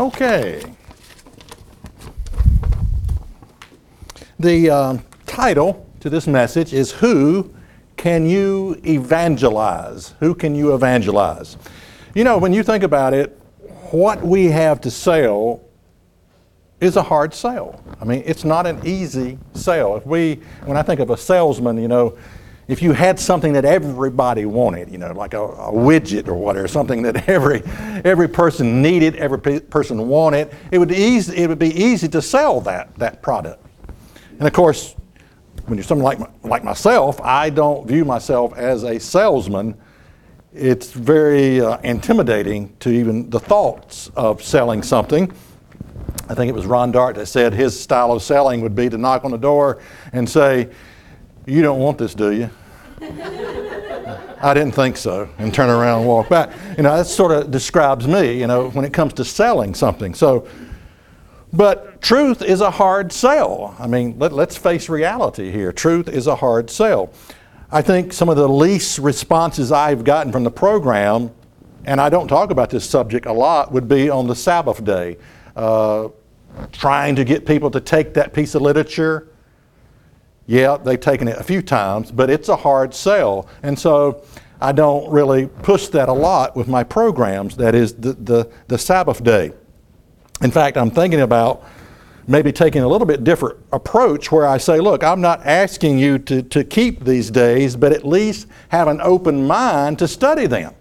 Okay. The um, title to this message is Who Can You Evangelize? Who can you evangelize? You know, when you think about it, what we have to sell is a hard sell. I mean, it's not an easy sell. If we, when I think of a salesman, you know, if you had something that everybody wanted, you know, like a, a widget or whatever, something that every every person needed, every pe- person wanted, it would easy, it would be easy to sell that that product. And of course, when you're someone like like myself, I don't view myself as a salesman. It's very uh, intimidating to even the thoughts of selling something. I think it was Ron Dart that said his style of selling would be to knock on the door and say, You don't want this, do you? I didn't think so, and turn around and walk back. You know, that sort of describes me, you know, when it comes to selling something. So, but truth is a hard sell. I mean, let, us face reality here. Truth is a hard sell. I think some of the least responses I've gotten from the program, and I don't talk about this subject a lot, would be on the Sabbath day. Uh, trying to get people to take that piece of literature. Yeah, they've taken it a few times, but it's a hard sell. And so I don't really push that a lot with my programs, that is the, the, the Sabbath day. In fact, I'm thinking about maybe taking a little bit different approach where I say, look, I'm not asking you to, to keep these days, but at least have an open mind to study them.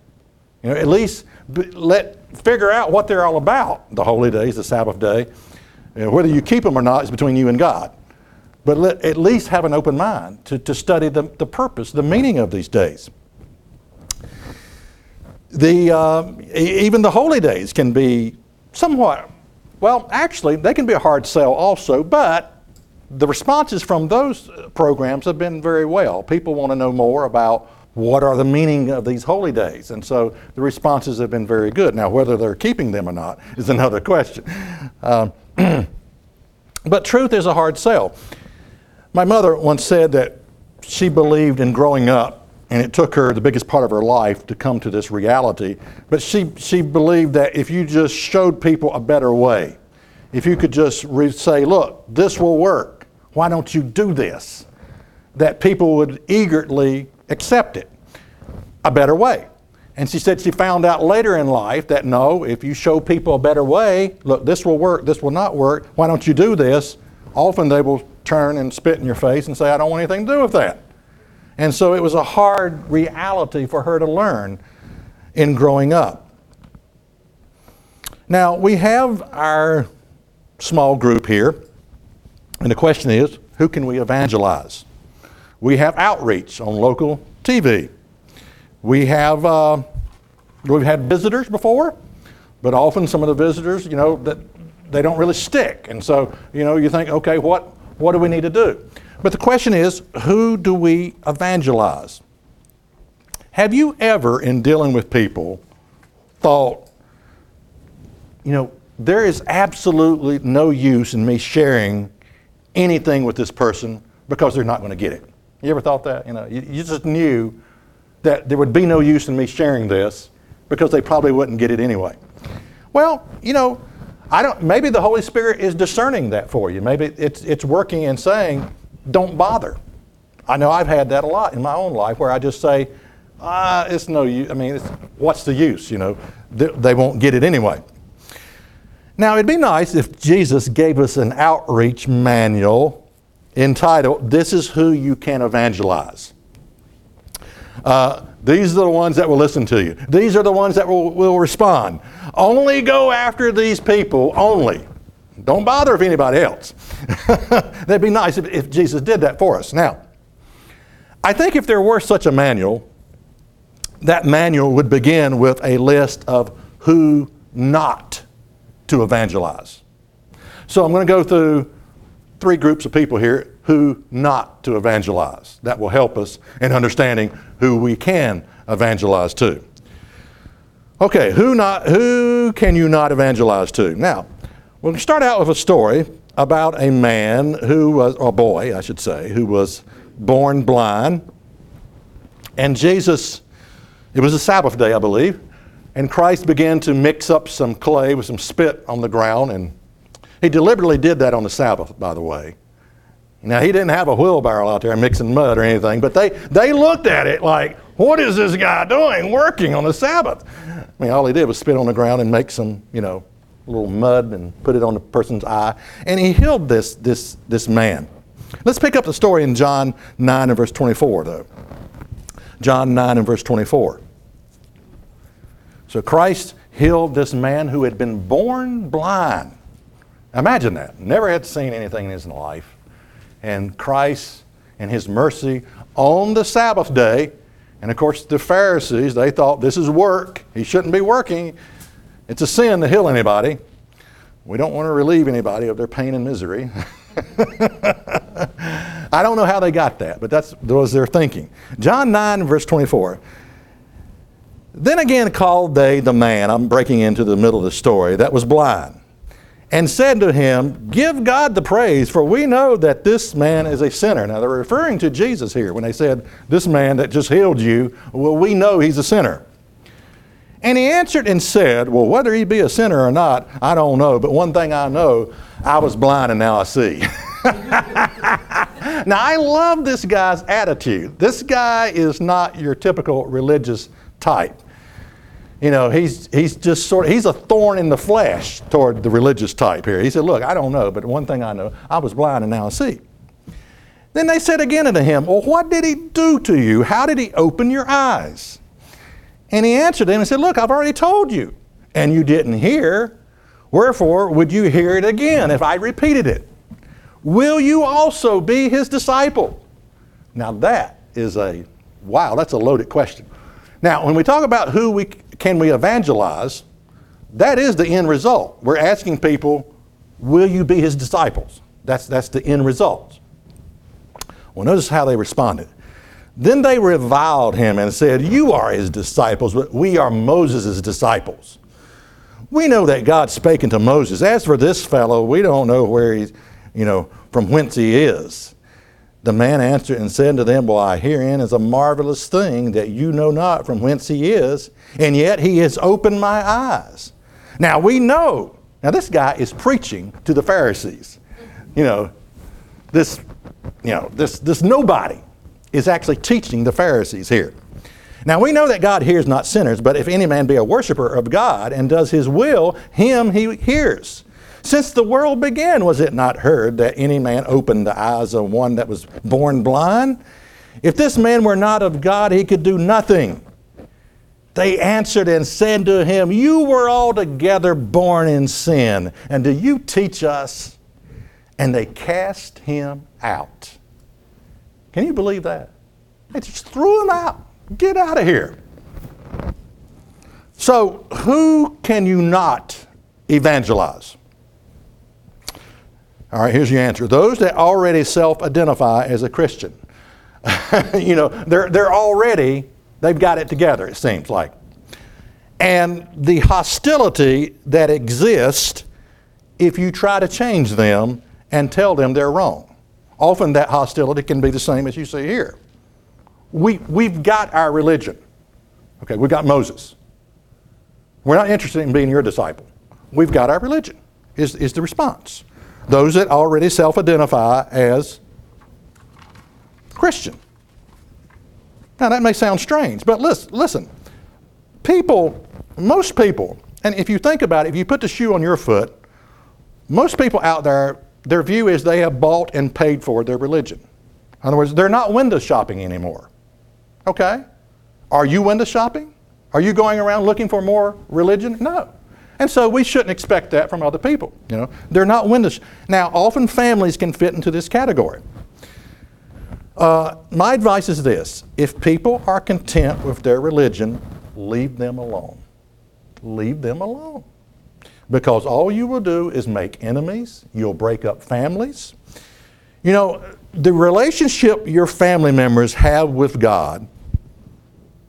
You know, at least let figure out what they're all about, the holy days, the Sabbath day. You know, whether you keep them or not is between you and God. But let, at least have an open mind to, to study the, the purpose, the meaning of these days. The, uh, even the holy days can be somewhat, well, actually, they can be a hard sell also, but the responses from those programs have been very well. People want to know more about what are the meaning of these holy days? And so the responses have been very good. Now, whether they're keeping them or not is another question. Um, but truth is a hard sell. My mother once said that she believed in growing up, and it took her the biggest part of her life to come to this reality. But she, she believed that if you just showed people a better way, if you could just re- say, look, this will work, why don't you do this? That people would eagerly accept it a better way. And she said she found out later in life that no, if you show people a better way, look, this will work, this will not work, why don't you do this? Often they will turn and spit in your face and say, I don't want anything to do with that. And so it was a hard reality for her to learn in growing up. Now, we have our small group here, and the question is who can we evangelize? We have outreach on local TV. We have uh, we've had visitors before, but often some of the visitors, you know, that they don't really stick, and so you know you think, okay, what what do we need to do? But the question is, who do we evangelize? Have you ever, in dealing with people, thought, you know, there is absolutely no use in me sharing anything with this person because they're not going to get it? You ever thought that? You know, you, you just knew that there would be no use in me sharing this because they probably wouldn't get it anyway. Well, you know, I don't maybe the Holy Spirit is discerning that for you. Maybe it's it's working and saying, don't bother. I know I've had that a lot in my own life where I just say, ah, it's no use. I mean, what's the use? You know, they, they won't get it anyway. Now, it'd be nice if Jesus gave us an outreach manual entitled, This is Who You Can Evangelize. Uh, these are the ones that will listen to you. These are the ones that will, will respond. Only go after these people, only. Don't bother with anybody else. That'd be nice if, if Jesus did that for us. Now, I think if there were such a manual, that manual would begin with a list of who not to evangelize. So I'm going to go through three groups of people here who not to evangelize. That will help us in understanding who we can evangelize to. Okay, who not who can you not evangelize to? Now, we'll start out with a story about a man who was a boy, I should say, who was born blind. And Jesus, it was a Sabbath day, I believe. And Christ began to mix up some clay with some spit on the ground, and he deliberately did that on the Sabbath, by the way. Now, he didn't have a wheelbarrow out there mixing mud or anything, but they, they looked at it like, what is this guy doing working on the Sabbath? I mean, all he did was spit on the ground and make some, you know, little mud and put it on the person's eye. And he healed this, this, this man. Let's pick up the story in John 9 and verse 24, though. John 9 and verse 24. So Christ healed this man who had been born blind. Imagine that. Never had seen anything in his life. And Christ, and his mercy, on the Sabbath day, and of course the Pharisees, they thought this is work. He shouldn't be working. It's a sin to heal anybody. We don't want to relieve anybody of their pain and misery. I don't know how they got that, but that's, that was their thinking. John 9, verse 24. Then again called they the man, I'm breaking into the middle of the story, that was blind, and said to him, Give God the praise, for we know that this man is a sinner. Now they're referring to Jesus here when they said, This man that just healed you, well, we know he's a sinner. And he answered and said, Well, whether he be a sinner or not, I don't know, but one thing I know, I was blind and now I see. now, I love this guy's attitude. This guy is not your typical religious type. You know, he's, he's just sort of, he's a thorn in the flesh toward the religious type here. He said, Look, I don't know, but one thing I know, I was blind and now I see. Then they said again unto him, Well, what did he do to you? How did he open your eyes? And he answered them and said, Look, I've already told you, and you didn't hear. Wherefore would you hear it again if I repeated it? Will you also be his disciple? Now that is a wow, that's a loaded question. Now, when we talk about who we can we evangelize, that is the end result. We're asking people, will you be his disciples? That's, that's the end result. Well, notice how they responded. Then they reviled him and said, You are his disciples, but we are Moses' disciples. We know that God spake unto Moses. As for this fellow, we don't know where he's, you know, from whence he is. The man answered and said to them, Why, herein is a marvelous thing that you know not from whence he is, and yet he has opened my eyes. Now we know, now this guy is preaching to the Pharisees. You know, this, you know, this, this nobody is actually teaching the Pharisees here. Now we know that God hears not sinners, but if any man be a worshiper of God and does his will, him he hears. Since the world began, was it not heard that any man opened the eyes of one that was born blind? If this man were not of God, he could do nothing. They answered and said to him, You were altogether born in sin, and do you teach us? And they cast him out. Can you believe that? They just threw him out. Get out of here. So, who can you not evangelize? All right, here's your answer. Those that already self identify as a Christian. you know, they're, they're already, they've got it together, it seems like. And the hostility that exists if you try to change them and tell them they're wrong. Often that hostility can be the same as you see here. We, we've got our religion. Okay, we've got Moses. We're not interested in being your disciple. We've got our religion, is, is the response. Those that already self identify as Christian. Now, that may sound strange, but listen, listen. People, most people, and if you think about it, if you put the shoe on your foot, most people out there, their view is they have bought and paid for their religion. In other words, they're not window shopping anymore. Okay? Are you window shopping? Are you going around looking for more religion? No. And so we shouldn't expect that from other people. You know, they're not windows. Now, often families can fit into this category. Uh, my advice is this: if people are content with their religion, leave them alone. Leave them alone, because all you will do is make enemies. You'll break up families. You know, the relationship your family members have with God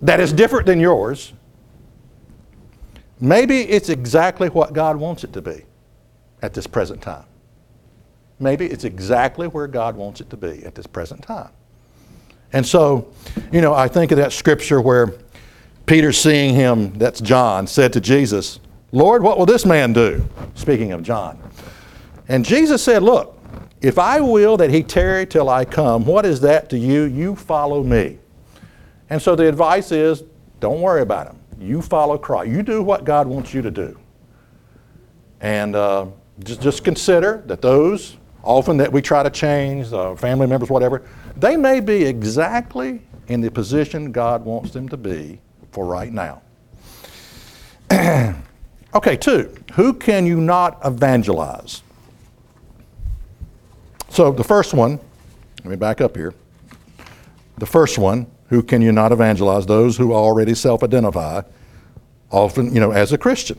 that is different than yours, maybe it's exactly what God wants it to be at this present time. Maybe it's exactly where God wants it to be at this present time. And so, you know, I think of that scripture where Peter, seeing him, that's John, said to Jesus, Lord, what will this man do? Speaking of John. And Jesus said, Look, if I will that he tarry till I come, what is that to you? You follow me. And so the advice is don't worry about him. You follow Christ. You do what God wants you to do. And uh, just, just consider that those, often that we try to change, uh, family members, whatever, they may be exactly in the position God wants them to be for right now. okay, two, who can you not evangelize? So the first one, let me back up here. The first one, who can you not evangelize? Those who already self identify, often, you know, as a Christian.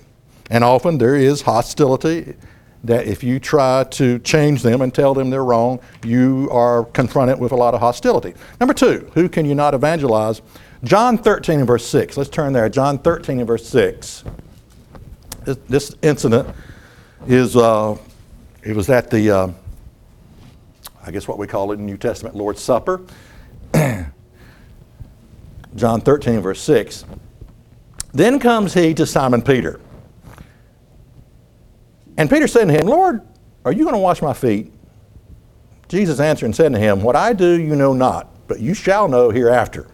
And often there is hostility that if you try to change them and tell them they're wrong, you are confronted with a lot of hostility. Number two, who can you not evangelize? John 13 and verse 6. Let's turn there. John 13 and verse 6. This, incident is, uh, it was at the, uh, I guess what we call it in New Testament, Lord's Supper. John 13, verse 6. Then comes he to Simon Peter. And Peter said to him, Lord, are you going to wash my feet? Jesus answered and said to him, What I do you know not, but you shall know hereafter.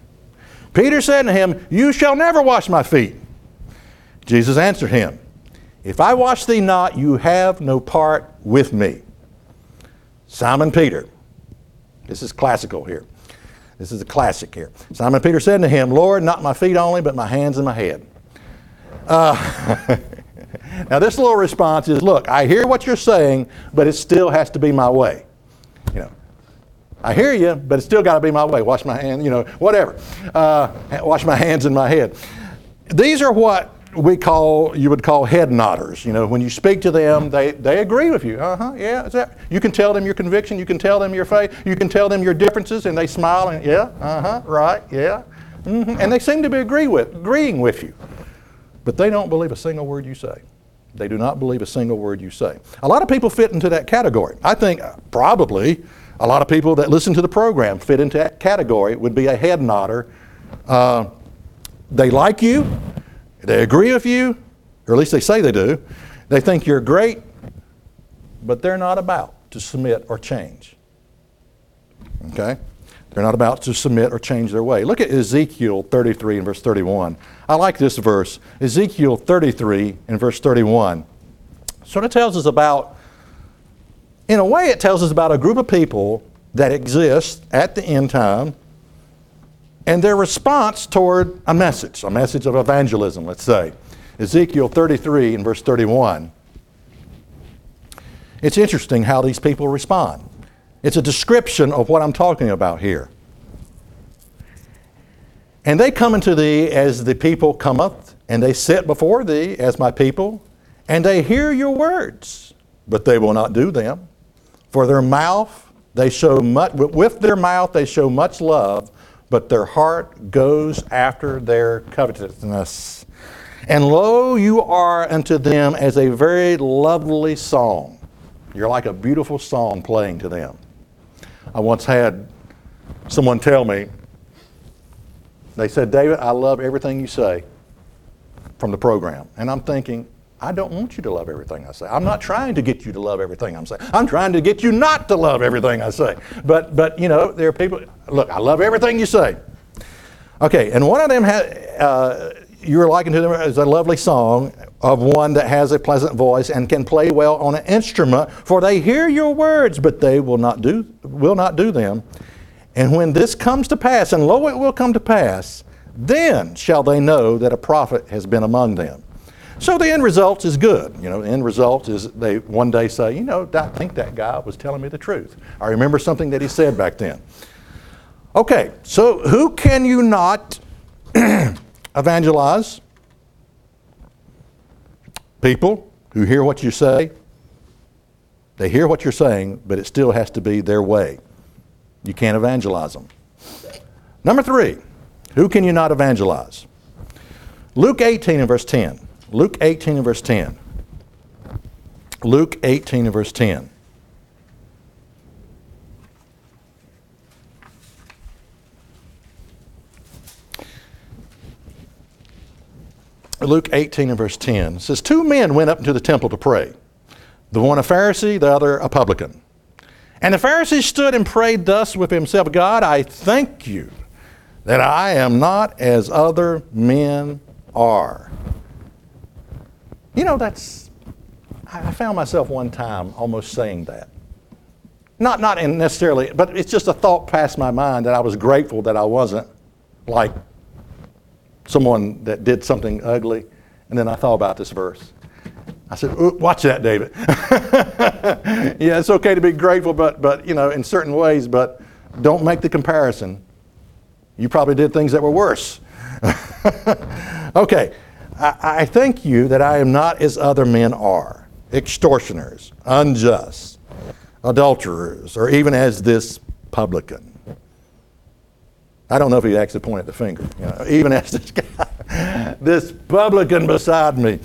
Peter said to him, You shall never wash my feet. Jesus answered him, If I wash thee not, you have no part with me. Simon Peter, this is classical here. This is a classic here. Simon Peter said to him, Lord, not my feet only, but my hands and my head. Uh, now, this little response is look, I hear what you're saying, but it still has to be my way. You know, I hear you, but it's still got to be my way. Wash my hands, you know, whatever. Uh, wash my hands and my head. These are what we call you would call head nodders. You know, when you speak to them, they, they agree with you. Uh huh. Yeah. You can tell them your conviction. You can tell them your faith. You can tell them your differences, and they smile and yeah. Uh huh. Right. Yeah. Mm-hmm. And they seem to be agree with agreeing with you, but they don't believe a single word you say. They do not believe a single word you say. A lot of people fit into that category. I think probably a lot of people that listen to the program fit into that category. Would be a head nodder. Uh, they like you they agree with you, or at least they say they do. They think you're great, but they're not about to submit or change. Okay? They're not about to submit or change their way. Look at Ezekiel 33 and verse 31. I like this verse. Ezekiel 33 and verse 31 sort of tells us about, in a way, it tells us about a group of people that exist at the end time and their response toward a message, a message of evangelism, let's say. Ezekiel 33 and verse 31. It's interesting how these people respond. It's a description of what I'm talking about here. And they come unto thee as the people cometh, and they sit before thee as my people, and they hear your words, but they will not do them. For their mouth they show much with their mouth they show much love, but their heart goes after their covetousness. And lo, you are unto them as a very lovely song. You're like a beautiful song playing to them. I once had someone tell me, they said, David, I love everything you say from the program. And I'm thinking, I don't want you to love everything I say. I'm not trying to get you to love everything I'm saying. I'm trying to get you not to love everything I say. But, but you know, there are people, look, I love everything you say. Okay, and one of them had, uh, you were likened to them as a lovely song of one that has a pleasant voice and can play well on an instrument, for they hear your words, but they will not do, will not do them. And when this comes to pass, and lo, it will come to pass, then shall they know that a prophet has been among them. So the end result is good. You know, the end result is they one day say, you know, I think that guy was telling me the truth. I remember something that he said back then. Okay, so who can you not evangelize? People who hear what you say. They hear what you're saying, but it still has to be their way. You can't evangelize them. Number three, who can you not evangelize? Luke 18 and verse 10. Luke 18 and verse 10. Luke 18 and verse 10. Luke 18 and verse 10. Says, Two men went up into the temple to pray, the one a Pharisee, the other a publican. And the Pharisee stood and prayed thus with himself God, I thank you that I am not as other men are. You know, that's, I found myself one time almost saying that. Not, not necessarily, but it's just a thought passed my mind that I was grateful that I wasn't like someone that did something ugly. And then I thought about this verse. I said, watch that, David. yeah, it's okay to be grateful, but, but, you know, in certain ways, but don't make the comparison. You probably did things that were worse. okay, I, thank you that I am not as other men are extortioners, unjust, adulterers, or even as this publican. I don't know if he actually pointed the finger, you know, even as this guy, this publican beside me.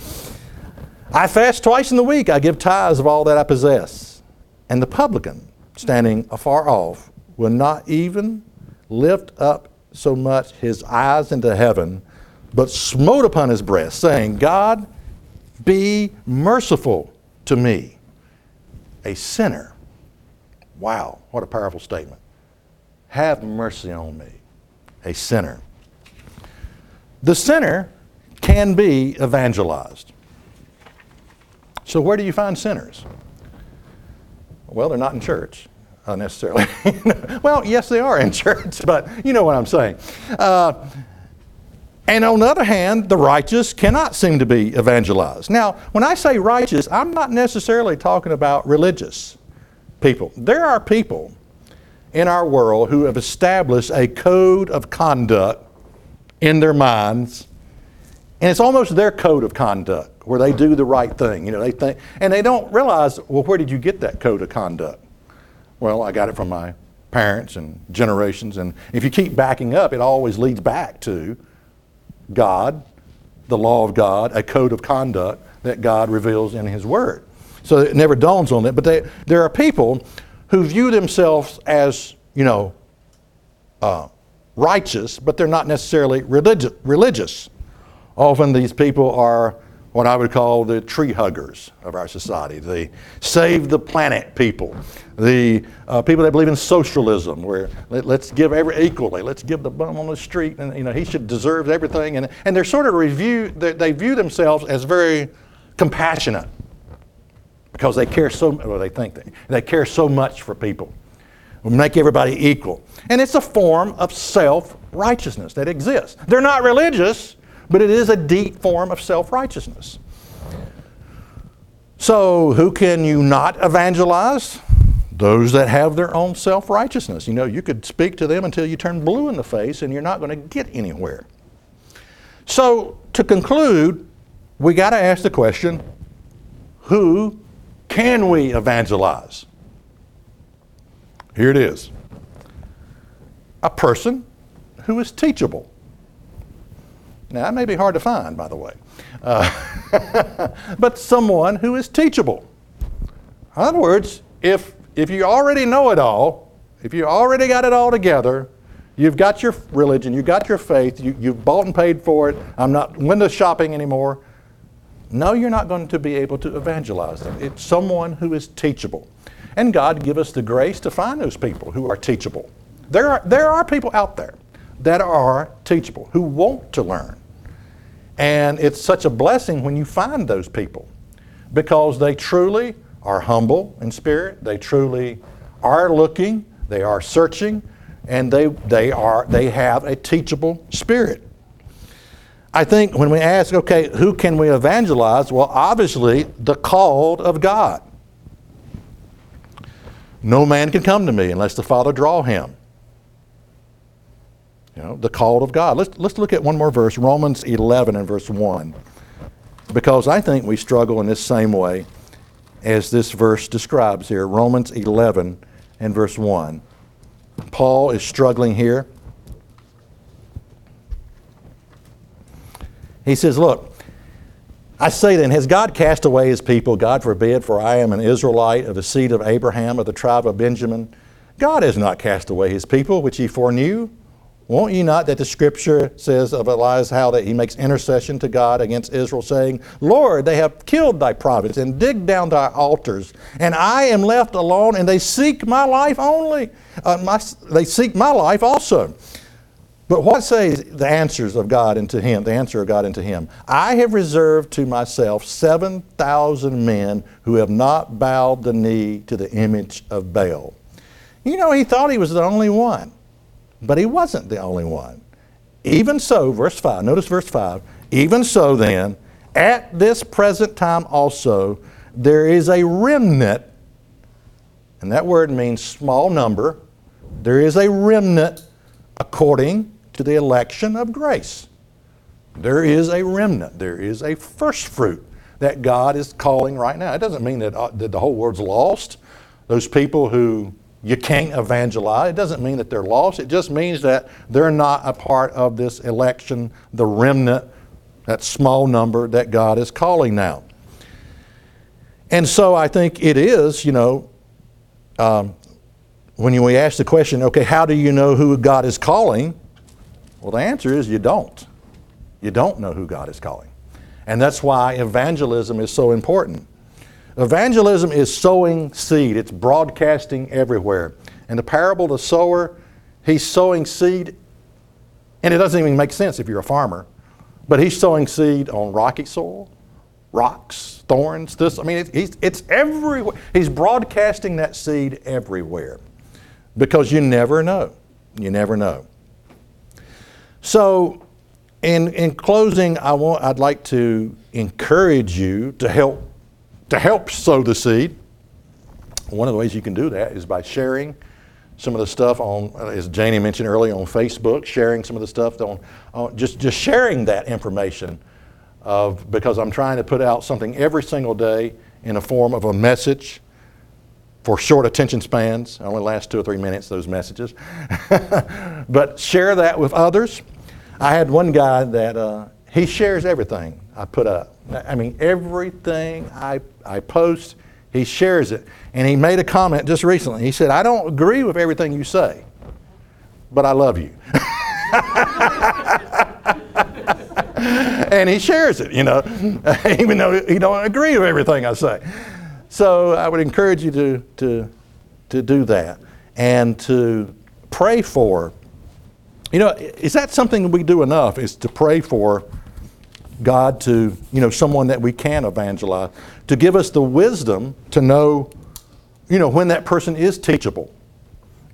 I fast twice in the week. I give tithes of all that I possess. And the publican, standing afar off, will not even lift up so much his eyes into heaven, but smote upon his breast, saying, God, be merciful to me, a sinner. Wow, what a powerful statement. Have mercy on me a sinner. The sinner can be evangelized. So, where do you find sinners? Well, they're not in church uh, necessarily. well, yes, they are in church, but you know what I'm saying. Uh, and on the other hand, the righteous cannot seem to be evangelized. Now, when I say righteous, I'm not necessarily talking about religious people. There are people in our world who have established a code of conduct in their minds, and it's almost their code of conduct where they do the right thing. You know, they think, and they don't realize, well, where did you get that code of conduct? Well, I got it from my parents and generations, and if you keep backing up, it always leads back to God, the law of God, a code of conduct that God reveals in His Word. So it never dawns on them. But they, there are people who view themselves as, you know, uh, righteous, but they're not necessarily religi- religious. Often these people are what I would call the tree huggers of our society, the save the planet people, the uh, people that believe in socialism, where let, us give every equally, let's give the bum on the street, and you know he should deserve everything, and and they're sort of review they, they view themselves as very compassionate because they care so well they think they, they care so much for people we make everybody equal and it's a form of self-righteousness that exists. They're not religious but it is a deep form of self-righteousness. So who can you not evangelize? Those that have their own self-righteousness. You know you could speak to them until you turn blue in the face and you're not going to get anywhere. So to conclude we got to ask the question who can we evangelize? Here it is. A person who is teachable. Now, that may be hard to find, by the way, uh, but someone who is teachable. In other words, if, if you already know it all, if you already got it all together, you've got your religion, you've got your faith, you, you've bought and paid for it, I'm not window shopping anymore, no, you're not going to be able to evangelize them. It's someone who is teachable. And God give us the grace to find those people who are teachable. There are, there are people out there that are teachable, who want to learn. And it's such a blessing when you find those people because they truly are humble in spirit, they truly are looking, they are searching, and they, they, are, they have a teachable spirit. I think when we ask, okay, who can we evangelize? Well, obviously, the called of God. No man can come to me unless the Father draw him. You know, the call of God. Let's, let's look at one more verse, Romans 11 and verse 1. Because I think we struggle in this same way as this verse describes here. Romans 11 and verse 1. Paul is struggling here. He says, Look, I say then, has God cast away his people? God forbid, for I am an Israelite of the seed of Abraham, of the tribe of Benjamin. God has not cast away his people, which he foreknew. Won't ye not that the scripture says of Elijah how that he makes intercession to God against Israel, saying, Lord, they have killed thy prophets and digged down thy altars, and I am left alone, and they seek my life only. Uh, my, they seek my life also. But what says the answers of God unto him, the answer of God unto him? I have reserved to myself 7,000 men who have not bowed the knee to the image of Baal. You know, he thought he was the only one, but he wasn't the only one. Even so, verse 5, notice verse 5, even so then, at this present time also, there is a remnant, and that word means small number. There is a remnant according to the election of grace. There is a remnant, there is a first fruit that God is calling right now. It doesn't mean that, uh, that the whole world's lost. Those people who you can't evangelize, it doesn't mean that they're lost. It just means that they're not a part of this election, the remnant, that small number that God is calling now. And so I think it is, you know, um, when we ask the question, okay, how do you know who God is calling? Well, the answer is you don't. You don't know who God is calling. And that's why evangelism is so important. Evangelism is sowing seed, it's broadcasting everywhere. And the parable of the sower, he's sowing seed, and it doesn't even make sense if you're a farmer, but he's sowing seed on rocky soil, rocks, thorns, this. I mean, it, he's, it's everywhere. He's broadcasting that seed everywhere because you never know. You never know. So, in, in closing, I want, I'd like to encourage you to help, to help sow the seed. One of the ways you can do that is by sharing some of the stuff on, as Janie mentioned earlier, on Facebook, sharing some of the stuff on, on just, just sharing that information of, because I'm trying to put out something every single day in the form of a message for short attention spans. It only last two or three minutes, those messages. but share that with others. I had one guy that uh, he shares everything I put up. I mean, everything I, I post, he shares it. And he made a comment just recently. He said, I don't agree with everything you say, but I love you. and he shares it, you know, even though he don't agree with everything I say. So I would encourage you to, to, to do that and to pray for you know, is that something we do enough? Is to pray for God to, you know, someone that we can evangelize, to give us the wisdom to know, you know, when that person is teachable.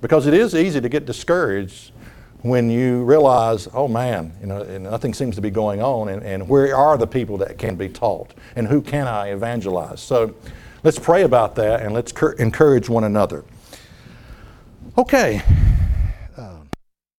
Because it is easy to get discouraged when you realize, oh man, you know, nothing seems to be going on, and, and where are the people that can be taught, and who can I evangelize? So let's pray about that and let's encourage one another. Okay,